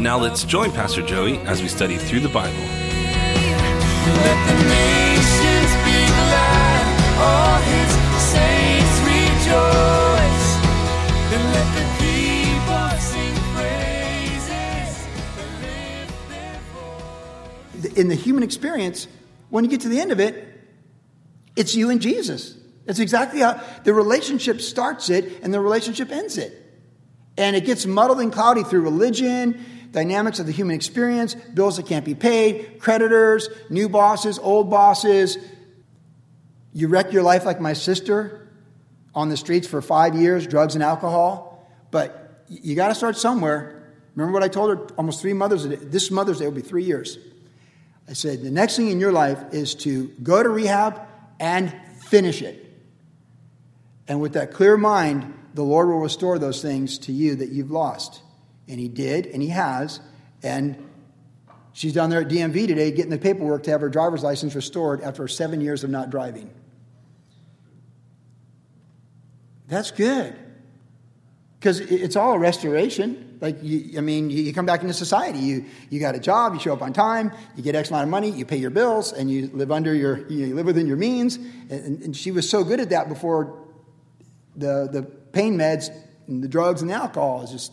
Now let's join Pastor Joey as we study through the Bible. Let the nations be glad, all his saints rejoice. And let the people sing praises and lift their voice. in the human experience, when you get to the end of it, it's you and Jesus. That's exactly how the relationship starts it and the relationship ends it. And it gets muddled and cloudy through religion, dynamics of the human experience, bills that can't be paid, creditors, new bosses, old bosses. You wreck your life like my sister on the streets for five years, drugs and alcohol. But you got to start somewhere. Remember what I told her almost three Mother's? This Mother's Day will be three years. I said, the next thing in your life is to go to rehab and finish it. And with that clear mind, the Lord will restore those things to you that you've lost. And He did, and He has. And she's down there at DMV today getting the paperwork to have her driver's license restored after seven years of not driving. That's good. Because it's all a restoration. Like, you, I mean, you, come back into society. You, you got a job, you show up on time, you get X amount of money, you pay your bills, and you live under your, you live within your means. And, and she was so good at that before the, the pain meds and the drugs and the alcohol. Is just,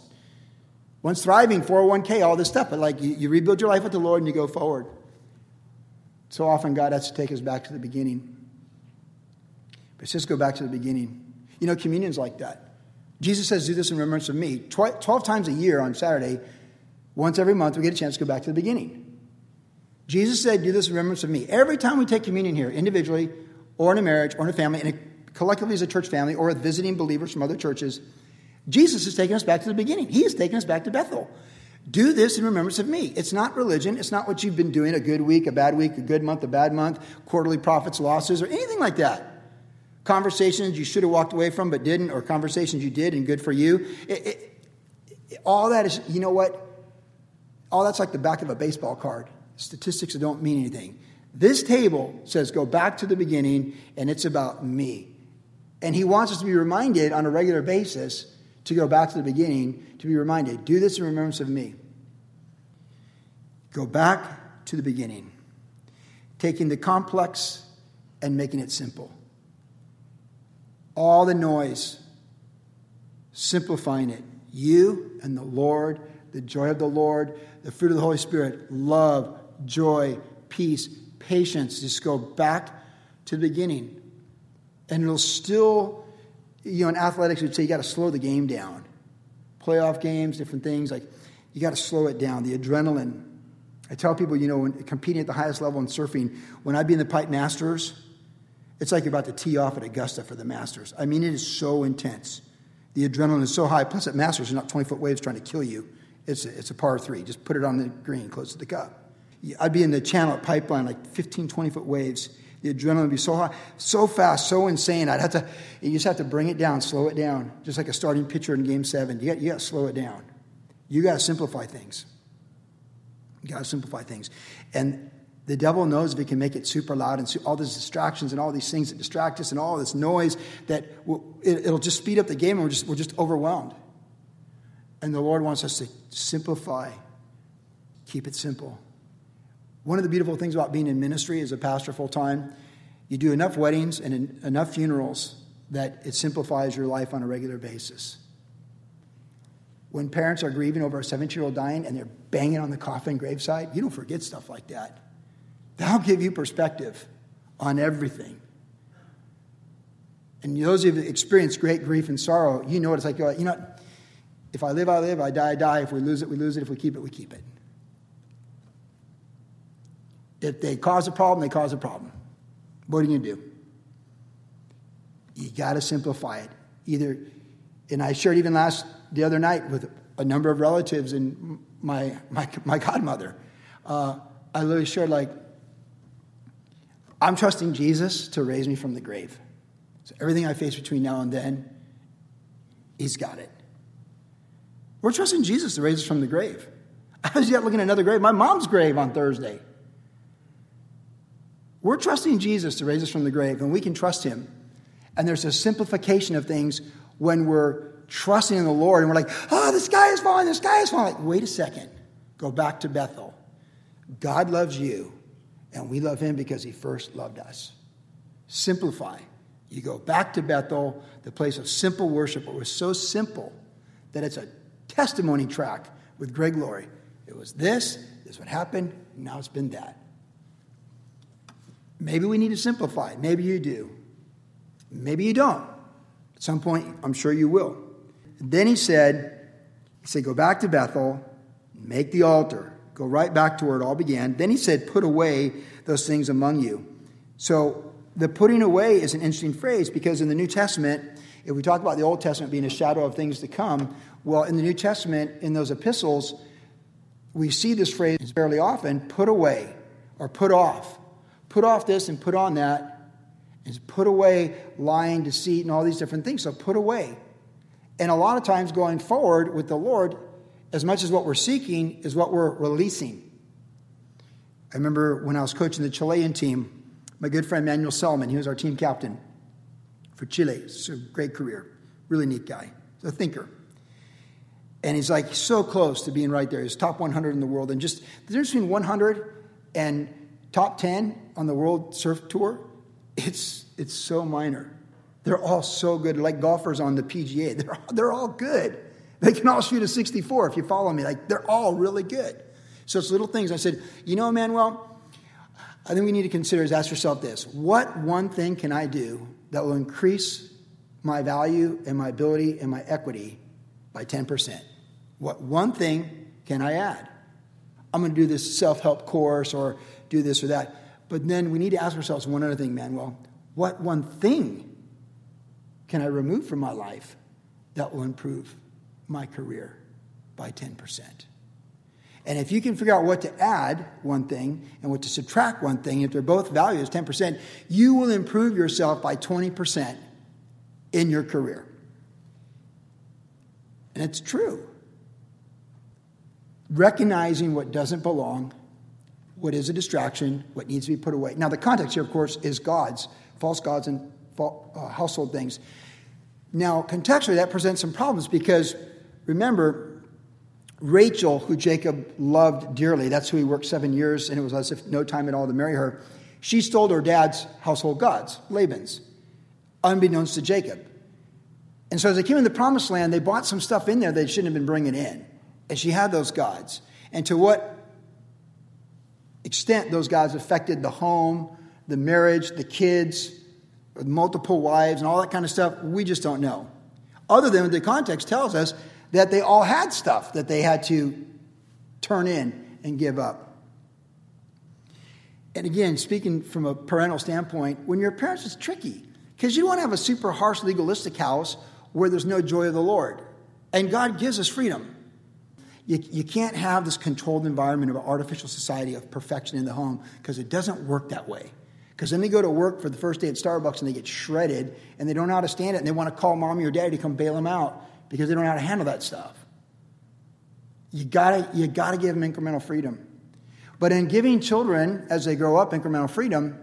once thriving, 401k, all this stuff. But like, you, you rebuild your life with the Lord and you go forward. So often, God has to take us back to the beginning. But just go back to the beginning. You know, communion's like that. Jesus says, Do this in remembrance of me. Tw- 12 times a year on Saturday, once every month, we get a chance to go back to the beginning. Jesus said, Do this in remembrance of me. Every time we take communion here, individually, or in a marriage, or in a family, and collectively as a church family, or with visiting believers from other churches, Jesus is taking us back to the beginning. He is taking us back to Bethel. Do this in remembrance of me. It's not religion. It's not what you've been doing a good week, a bad week, a good month, a bad month, quarterly profits, losses, or anything like that conversations you should have walked away from but didn't, or conversations you did and good for you. It, it, all that is, you know what? All that's like the back of a baseball card. Statistics that don't mean anything. This table says go back to the beginning, and it's about me. And he wants us to be reminded on a regular basis to go back to the beginning, to be reminded do this in remembrance of me. Go back to the beginning, taking the complex and making it simple all the noise, simplifying it. You and the Lord, the joy of the Lord, the fruit of the Holy Spirit, love, joy, peace, patience. Just go back to the beginning. And it'll still, you know, in athletics, we'd say you got to slow the game down. Playoff games, different things, like you got to slow it down. The adrenaline. I tell people, you know, when competing at the highest level in surfing, when I'd be in the Pipe Masters, it's like you're about to tee off at Augusta for the Masters. I mean, it is so intense. The adrenaline is so high. Plus, at Masters, you're not 20 foot waves trying to kill you. It's a, it's a par three. Just put it on the green, close to the cup. I'd be in the channel at Pipeline, like 15, 20 foot waves. The adrenaline would be so high, so fast, so insane. I'd have to, you just have to bring it down, slow it down, just like a starting pitcher in game seven. You got, you got to slow it down. You got to simplify things. You got to simplify things. And the devil knows if he can make it super loud and all these distractions and all these things that distract us and all this noise that will it'll just speed up the game and we're just, we're just overwhelmed. And the Lord wants us to simplify, keep it simple. One of the beautiful things about being in ministry as a pastor full time, you do enough weddings and enough funerals that it simplifies your life on a regular basis. When parents are grieving over a 17 year old dying and they're banging on the coffin graveside, you don't forget stuff like that. That'll give you perspective on everything. And those who've experienced great grief and sorrow, you know what it's like. You know, if I live, I live. I die, I die. If we lose it, we lose it. If we keep it, we keep it. If they cause a problem, they cause a problem. What are you do? You got to simplify it. Either, and I shared even last the other night with a number of relatives and my, my, my godmother. uh, I literally shared, like, I'm trusting Jesus to raise me from the grave. So everything I face between now and then, He's got it. We're trusting Jesus to raise us from the grave. I was yet looking at another grave, my mom's grave on Thursday. We're trusting Jesus to raise us from the grave, and we can trust Him. And there's a simplification of things when we're trusting in the Lord and we're like, oh, the sky is falling, the sky is falling. Like, wait a second. Go back to Bethel. God loves you, and we love Him because He first loved us. Simplify. You go back to Bethel, the place of simple worship. It was so simple that it's a testimony track with Greg Laurie. It was this, this is what happened, now it's been that. Maybe we need to simplify. Maybe you do. Maybe you don't. At some point, I'm sure you will. Then he said, he said, go back to Bethel, make the altar, go right back to where it all began. Then he said, put away those things among you. So the putting away is an interesting phrase because in the New Testament, if we talk about the Old Testament being a shadow of things to come, well, in the New Testament, in those epistles, we see this phrase fairly often put away or put off. Put off this and put on that. And put away lying, deceit, and all these different things. So put away. And a lot of times going forward with the Lord, as much as what we're seeking is what we're releasing. I remember when I was coaching the Chilean team, my good friend Manuel Selman, he was our team captain for Chile. It's a great career, really neat guy, He's a thinker. And he's like so close to being right there. He's top 100 in the world. And just the difference between 100 and top 10 on the world surf tour, it's, it's so minor. They're all so good, like golfers on the PGA. They're, they're all good. They can all shoot a 64 if you follow me. Like, they're all really good. So it's little things. I said, you know, Manuel, I think we need to consider is ask yourself this what one thing can I do that will increase my value and my ability and my equity by 10%? What one thing can I add? I'm going to do this self help course or do this or that. But then we need to ask ourselves one other thing, Manuel. What one thing can I remove from my life that will improve my career by 10%? And if you can figure out what to add one thing and what to subtract one thing, if they're both values 10%, you will improve yourself by 20% in your career. And it's true. Recognizing what doesn't belong, what is a distraction, what needs to be put away. Now, the context here, of course, is gods, false gods, and uh, household things. Now, contextually, that presents some problems because remember, Rachel, who Jacob loved dearly, that's who he worked seven years, and it was as if no time at all to marry her, she stole her dad's household gods, Laban's, unbeknownst to Jacob. And so as they came in the promised land, they bought some stuff in there they shouldn't have been bringing in. And she had those gods. And to what extent those gods affected the home, the marriage, the kids, multiple wives, and all that kind of stuff, we just don't know. Other than the context tells us that they all had stuff that they had to turn in and give up. And again, speaking from a parental standpoint, when you're a parent, it's tricky because you don't want to have a super harsh legalistic house where there's no joy of the Lord. And God gives us freedom. You, you can't have this controlled environment of an artificial society of perfection in the home because it doesn't work that way. Because then they go to work for the first day at Starbucks and they get shredded and they don't know how to stand it and they want to call mommy or daddy to come bail them out because they don't know how to handle that stuff. You gotta, you gotta give them incremental freedom. But in giving children, as they grow up, incremental freedom,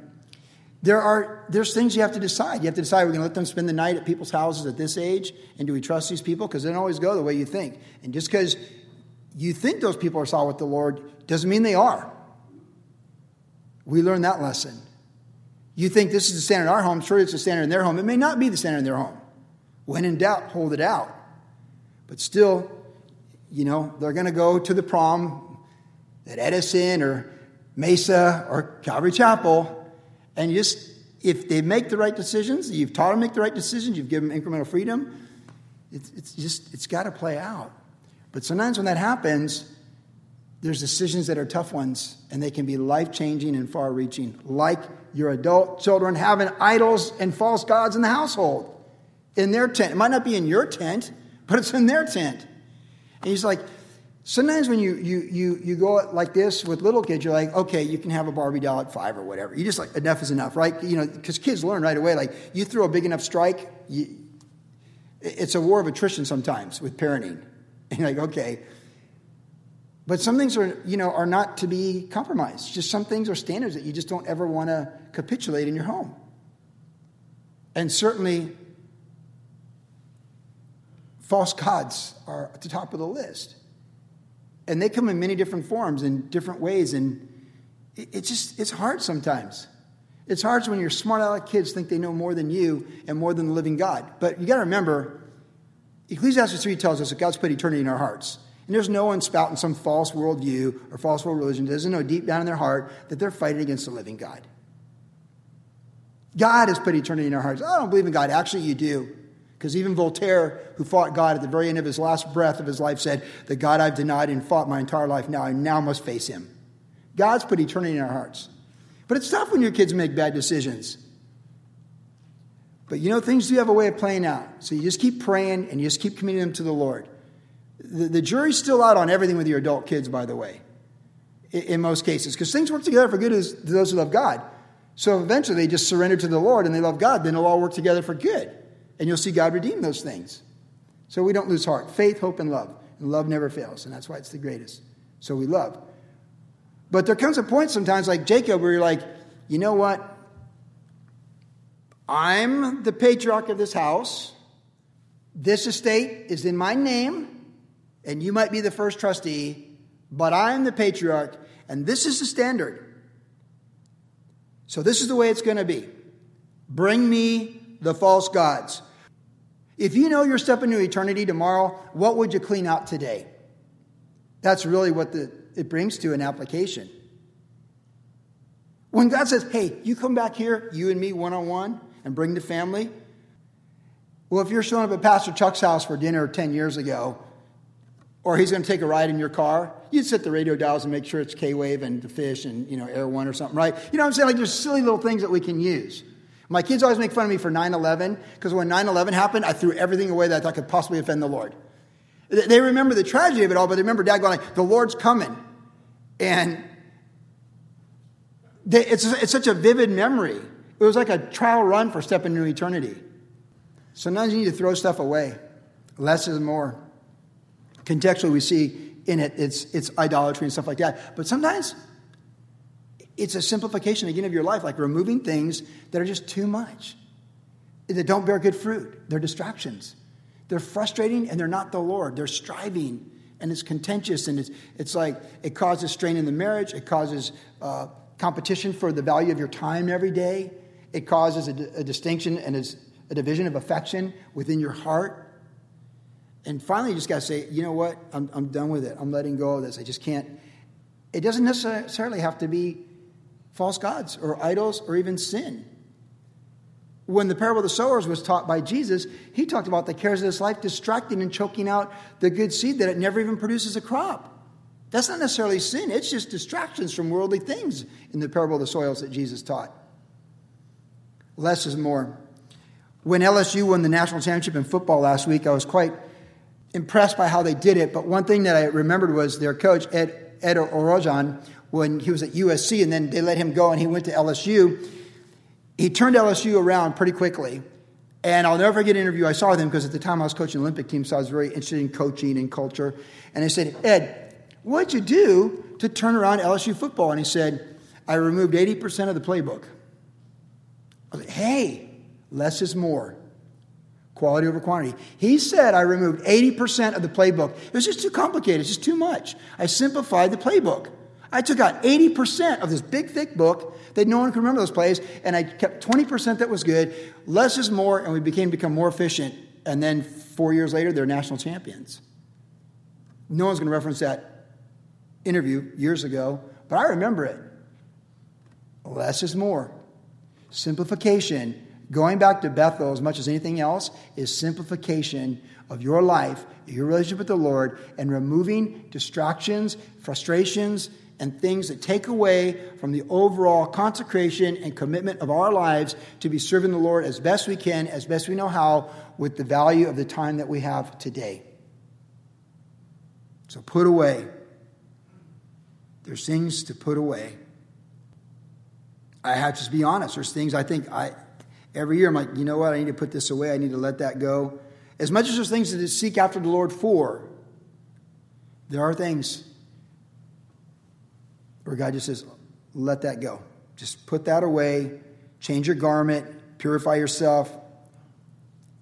there are there's things you have to decide. You have to decide we're going to let them spend the night at people's houses at this age, and do we trust these people? Because they don't always go the way you think. And just because you think those people are solid with the Lord doesn't mean they are. We learned that lesson. You think this is the standard in our home, sure it's the standard in their home. It may not be the standard in their home. When in doubt, hold it out. But still, you know, they're going to go to the prom at Edison or Mesa or Calvary Chapel, and just if they make the right decisions, you've taught them to make the right decisions, you've given them incremental freedom, it's, it's just, it's got to play out. But sometimes when that happens, there's decisions that are tough ones, and they can be life changing and far reaching, like your adult children having idols and false gods in the household, in their tent. It might not be in your tent, but it's in their tent. And he's like, Sometimes when you, you, you, you go like this with little kids, you're like, okay, you can have a Barbie doll at five or whatever. You just like, enough is enough, right? You know, because kids learn right away. Like, you throw a big enough strike, you, it's a war of attrition sometimes with parenting. And you're like, okay. But some things are, you know, are not to be compromised. Just some things are standards that you just don't ever want to capitulate in your home. And certainly, false gods are at the top of the list. And they come in many different forms and different ways. And it's just, it's hard sometimes. It's hard when your smart aleck kids think they know more than you and more than the living God. But you got to remember, Ecclesiastes 3 tells us that God's put eternity in our hearts. And there's no one spouting some false worldview or false world religion that doesn't know deep down in their heart that they're fighting against the living God. God has put eternity in our hearts. I don't believe in God. Actually, you do. Because even Voltaire, who fought God at the very end of his last breath of his life, said, The God I've denied and fought my entire life, now I now must face him. God's put eternity in our hearts. But it's tough when your kids make bad decisions. But you know, things do have a way of playing out. So you just keep praying and you just keep committing them to the Lord. The, the jury's still out on everything with your adult kids, by the way, in, in most cases, because things work together for good to those who love God. So eventually they just surrender to the Lord and they love God, then it'll all work together for good. And you'll see God redeem those things. So we don't lose heart. Faith, hope, and love. And love never fails, and that's why it's the greatest. So we love. But there comes a point sometimes, like Jacob, where you're like, you know what? I'm the patriarch of this house. This estate is in my name, and you might be the first trustee, but I'm the patriarch, and this is the standard. So this is the way it's going to be. Bring me the false gods. If you know you're stepping into eternity tomorrow, what would you clean out today? That's really what the, it brings to an application. When God says, hey, you come back here, you and me one on one, and bring the family. Well, if you're showing up at Pastor Chuck's house for dinner 10 years ago, or he's going to take a ride in your car, you'd set the radio dials and make sure it's K-Wave and the fish and, you know, Air One or something, right? You know what I'm saying? Like there's silly little things that we can use. My kids always make fun of me for 9-11 because when 9-11 happened, I threw everything away that I thought could possibly offend the Lord. They remember the tragedy of it all, but they remember dad going like, the Lord's coming. And they, it's, it's such a vivid memory. It was like a trial run for stepping into eternity. Sometimes you need to throw stuff away. Less is more. Contextually, we see in it it's, it's idolatry and stuff like that. But sometimes it's a simplification again of your life, like removing things that are just too much, that don't bear good fruit. They're distractions. They're frustrating and they're not the Lord. They're striving and it's contentious and it's, it's like it causes strain in the marriage, it causes uh, competition for the value of your time every day, it causes a, a distinction and is a division of affection within your heart. And finally, you just got to say, you know what? I'm, I'm done with it. I'm letting go of this. I just can't. It doesn't necessarily have to be false gods or idols or even sin. When the parable of the sowers was taught by Jesus, he talked about the cares of this life distracting and choking out the good seed that it never even produces a crop. That's not necessarily sin, it's just distractions from worldly things in the parable of the soils that Jesus taught. Less is more. When LSU won the national championship in football last week, I was quite impressed by how they did it. But one thing that I remembered was their coach, Ed, Ed Orgeron, when he was at USC and then they let him go and he went to LSU. He turned LSU around pretty quickly. And I'll never forget an interview I saw with him because at the time I was coaching the Olympic team, so I was very interested in coaching and culture. And I said, Ed, what'd you do to turn around LSU football? And he said, I removed 80% of the playbook. Like, hey, less is more. Quality over quantity. He said I removed 80% of the playbook. It was just too complicated, it's just too much. I simplified the playbook. I took out 80% of this big, thick book that no one could remember those plays, and I kept 20% that was good. Less is more, and we became become more efficient. And then four years later, they're national champions. No one's going to reference that interview years ago, but I remember it. Less is more. Simplification. Going back to Bethel as much as anything else is simplification of your life, your relationship with the Lord, and removing distractions, frustrations, and things that take away from the overall consecration and commitment of our lives to be serving the Lord as best we can, as best we know how, with the value of the time that we have today. So put away. There's things to put away. I have to just be honest. There's things I think I every year I'm like, you know what? I need to put this away. I need to let that go. As much as there's things to seek after the Lord for, there are things where God just says, let that go. Just put that away, change your garment, purify yourself.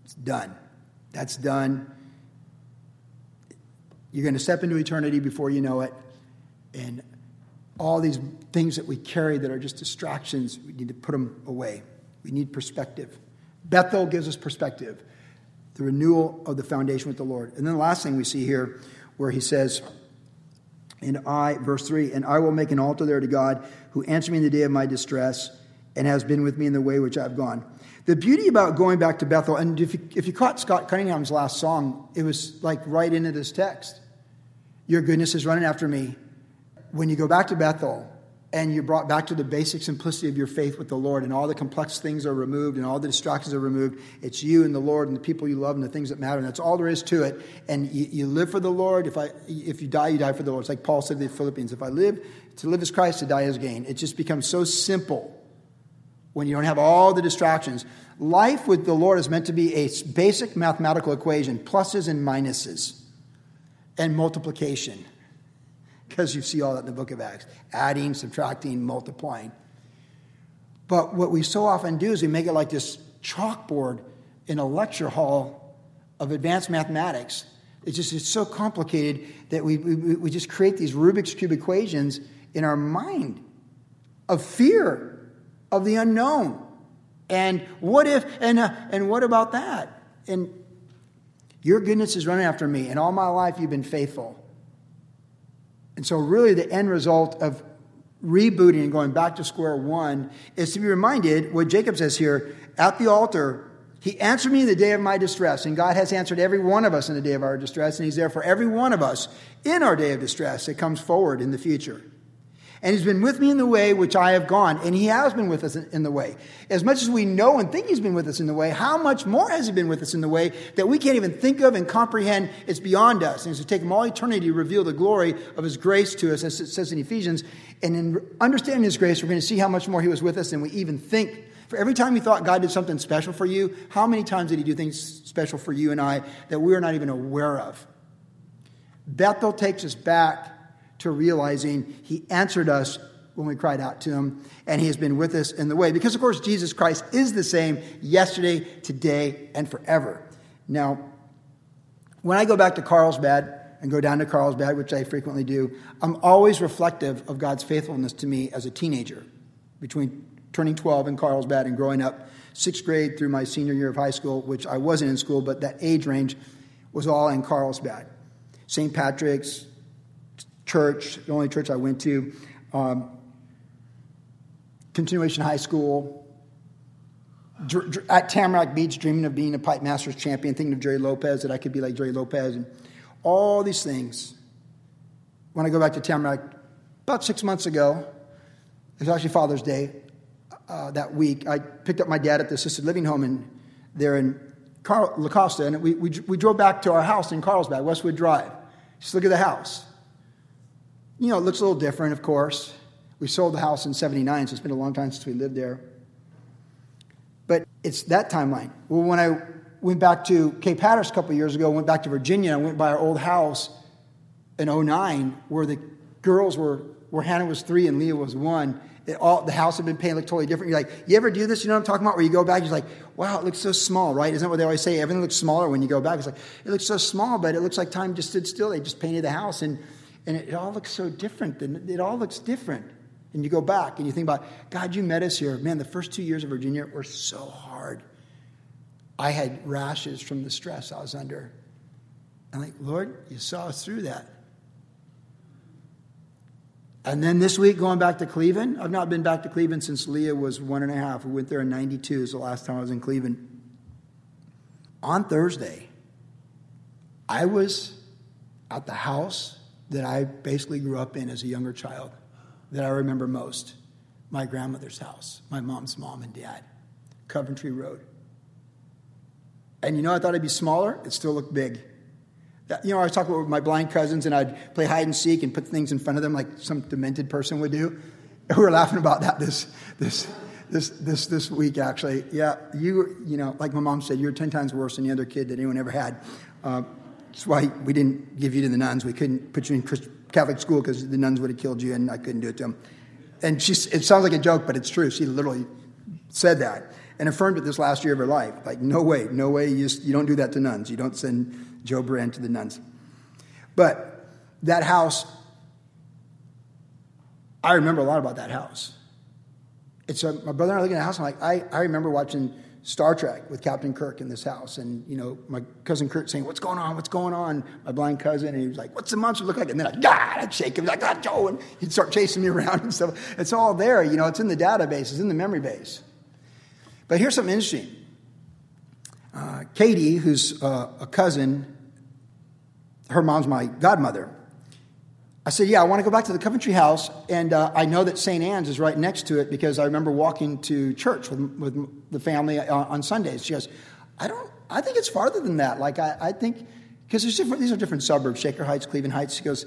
It's done. That's done. You're going to step into eternity before you know it. And all these things that we carry that are just distractions, we need to put them away. We need perspective. Bethel gives us perspective, the renewal of the foundation with the Lord. And then the last thing we see here, where he says, and I, verse 3, and I will make an altar there to God who answered me in the day of my distress and has been with me in the way which I've gone. The beauty about going back to Bethel, and if you, if you caught Scott Cunningham's last song, it was like right into this text. Your goodness is running after me. When you go back to Bethel, and you're brought back to the basic simplicity of your faith with the Lord, and all the complex things are removed, and all the distractions are removed. It's you and the Lord and the people you love and the things that matter, and that's all there is to it. And you, you live for the Lord. If I, if you die, you die for the Lord. It's like Paul said to the Philippians: "If I live, to live is Christ; to die is gain." It just becomes so simple when you don't have all the distractions. Life with the Lord is meant to be a basic mathematical equation: pluses and minuses, and multiplication because you see all that in the book of Acts adding, subtracting, multiplying. But what we so often do is we make it like this chalkboard in a lecture hall of advanced mathematics. It's just it's so complicated that we, we, we just create these Rubik's Cube equations in our mind of fear of the unknown. And what if, and, uh, and what about that? And your goodness is running after me, and all my life you've been faithful. And so, really, the end result of rebooting and going back to square one is to be reminded what Jacob says here at the altar. He answered me in the day of my distress, and God has answered every one of us in the day of our distress, and He's there for every one of us in our day of distress that comes forward in the future. And he's been with me in the way which I have gone. And he has been with us in the way. As much as we know and think he's been with us in the way, how much more has he been with us in the way that we can't even think of and comprehend? It's beyond us. And it's to take him all eternity to reveal the glory of his grace to us, as it says in Ephesians. And in understanding his grace, we're going to see how much more he was with us than we even think. For every time you thought God did something special for you, how many times did he do things special for you and I that we are not even aware of? Bethel takes us back to realizing He answered us when we cried out to Him, and He has been with us in the way. Because, of course, Jesus Christ is the same yesterday, today, and forever. Now, when I go back to Carlsbad and go down to Carlsbad, which I frequently do, I'm always reflective of God's faithfulness to me as a teenager between turning 12 in Carlsbad and growing up sixth grade through my senior year of high school, which I wasn't in school, but that age range was all in Carlsbad. St. Patrick's, church, the only church I went to, um, continuation high school, dr- dr- at Tamarack Beach, dreaming of being a pipe masters champion, thinking of Jerry Lopez, that I could be like Jerry Lopez, and all these things. When I go back to Tamarack, about six months ago, it was actually Father's Day uh, that week, I picked up my dad at the assisted living home in, there in Car- La Costa, and we, we, we drove back to our house in Carlsbad, Westwood Drive. Just look at the house. You know, it looks a little different, of course. We sold the house in 79, so it's been a long time since we lived there. But it's that timeline. Well, when I went back to Cape Hatteras a couple years ago, went back to Virginia, I went by our old house in 09 where the girls were, where Hannah was three and Leah was one. It all, the house had been painted look totally different. You're like, you ever do this? You know what I'm talking about? Where you go back, you're like, wow, it looks so small, right? Isn't that what they always say? Everything looks smaller when you go back. It's like, it looks so small, but it looks like time just stood still. They just painted the house. And and it, all looks so different. And it all looks different. And you go back and you think about, God, you met us here. Man, the first two years of Virginia were so hard. I had rashes from the stress I was under. I'm like, Lord, you saw us through that. And then this week, going back to Cleveland, I've not been back to Cleveland since Leah was one and a half. We went there in 92, is the last time I was in Cleveland. On Thursday, I was at the house that I basically grew up in as a younger child that I remember most my grandmother's house, my mom's mom and dad, Coventry Road. And you know, I thought it'd be smaller, it still looked big. You know, I was talking with my blind cousins, and I'd play hide and seek and put things in front of them like some demented person would do. And we were laughing about that this this this this this week actually. Yeah, you you know, like my mom said, you're ten times worse than the other kid that anyone ever had. Uh, that's why we didn't give you to the nuns. We couldn't put you in Catholic school because the nuns would have killed you, and I couldn't do it to them. And she, it sounds like a joke, but it's true. She literally said that and affirmed it this last year of her life. Like, no way, no way, you, just, you don't do that to nuns. You don't send Joe Buran to the nuns. But that house, I remember a lot about that house. It's a, my brother and I looking at the house, I'm like, I, I remember watching Star Trek with Captain Kirk in this house. And, you know, my cousin Kurt saying, What's going on? What's going on? My blind cousin. And he was like, What's the monster look like? And then I'd, God, I'd shake him, like, ah, Joe. And he'd start chasing me around and stuff. It's all there, you know, it's in the database, it's in the memory base. But here's something interesting. Uh, Katie, who's uh, a cousin, her mom's my godmother. I said, Yeah, I want to go back to the Coventry house. And uh, I know that St. Anne's is right next to it because I remember walking to church with, with the family on, on Sundays. She goes, I don't, I think it's farther than that. Like, I, I think, because there's different, these are different suburbs, Shaker Heights, Cleveland Heights. She goes,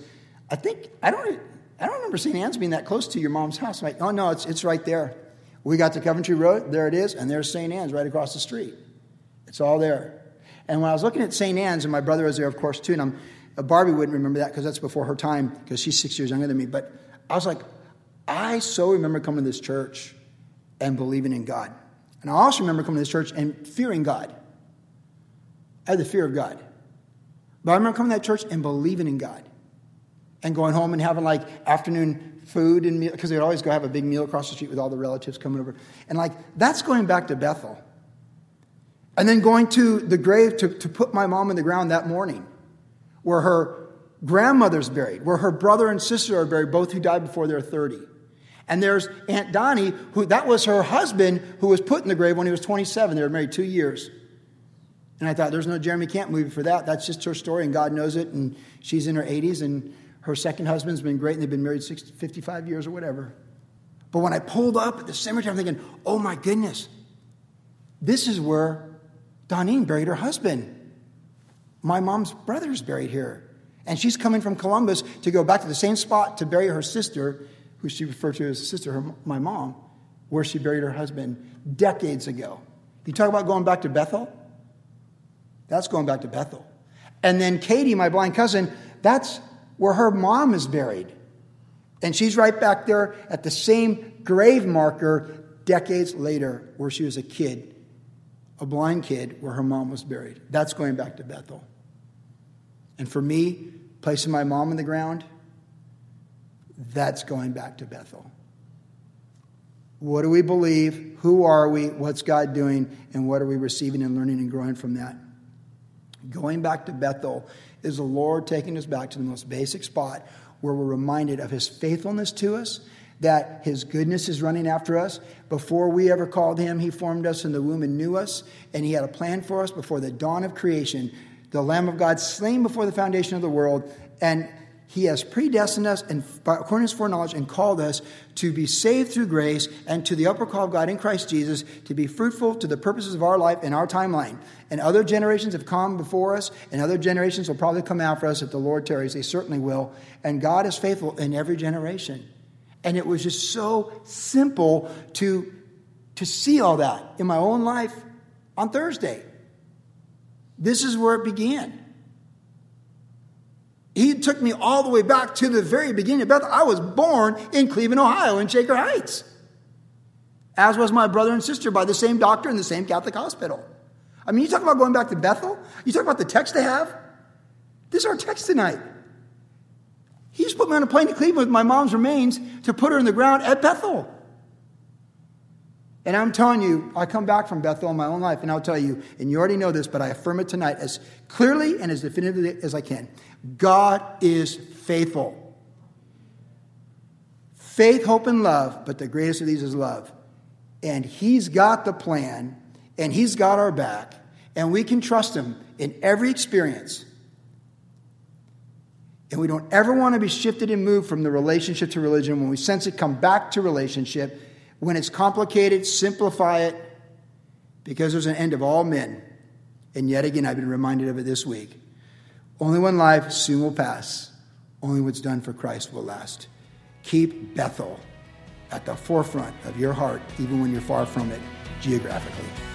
I think, I don't, I don't remember St. Anne's being that close to your mom's house. I'm like, oh, no, it's, it's right there. We got to Coventry Road, there it is, and there's St. Anne's right across the street. It's all there. And when I was looking at St. Anne's, and my brother was there, of course, too, and I'm, uh, Uh, Barbie wouldn't remember that because that's before her time, because she's six years younger than me. But I was like, I so remember coming to this church and believing in God. And I also remember coming to this church and fearing God. I had the fear of God. But I remember coming to that church and believing in God. And going home and having like afternoon food and meal, because they'd always go have a big meal across the street with all the relatives coming over. And like, that's going back to Bethel. And then going to the grave to, to put my mom in the ground that morning, where her grandmother's buried, where her brother and sister are buried, both who died before they're 30. And there's Aunt Donnie, who that was her husband who was put in the grave when he was 27. They were married two years. And I thought, there's no Jeremy Camp movie for that. That's just her story, and God knows it. And she's in her 80s, and her second husband's been great and they've been married 60, 55 years or whatever. But when I pulled up at the cemetery, I'm thinking, oh my goodness, this is where Donine buried her husband. My mom's brother is buried here. And she's coming from Columbus to go back to the same spot to bury her sister, who she referred to as sister, her, my mom, where she buried her husband decades ago. You talk about going back to Bethel? That's going back to Bethel. And then Katie, my blind cousin, that's where her mom is buried. And she's right back there at the same grave marker decades later, where she was a kid, a blind kid, where her mom was buried. That's going back to Bethel. And for me, placing my mom in the ground, that's going back to Bethel. What do we believe? Who are we? What's God doing? And what are we receiving and learning and growing from that? Going back to Bethel is the Lord taking us back to the most basic spot where we're reminded of his faithfulness to us, that his goodness is running after us. Before we ever called him, he formed us in the womb and knew us, and he had a plan for us before the dawn of creation. The Lamb of God slain before the foundation of the world, and he has predestined us and according to his foreknowledge and called us to be saved through grace and to the upper call of God in Christ Jesus to be fruitful to the purposes of our life in our timeline. And other generations have come before us, and other generations will probably come after us if the Lord tarries. They certainly will. And God is faithful in every generation. And it was just so simple to, to see all that in my own life on Thursday. This is where it began. He took me all the way back to the very beginning of Bethel. I was born in Cleveland, Ohio, in Shaker Heights, as was my brother and sister by the same doctor in the same Catholic hospital. I mean, you talk about going back to Bethel? You talk about the text they have? This is our text tonight. He just put me on a plane to Cleveland with my mom's remains to put her in the ground at Bethel. And I'm telling you, I come back from Bethel in my own life, and I'll tell you, and you already know this, but I affirm it tonight as clearly and as definitively as I can. God is faithful. Faith, hope, and love, but the greatest of these is love. And He's got the plan, and He's got our back, and we can trust Him in every experience. And we don't ever want to be shifted and moved from the relationship to religion. When we sense it, come back to relationship when it's complicated, simplify it because there's an end of all men. And yet again, I've been reminded of it this week. Only one life soon will pass. Only what's done for Christ will last. Keep Bethel at the forefront of your heart, even when you're far from it geographically.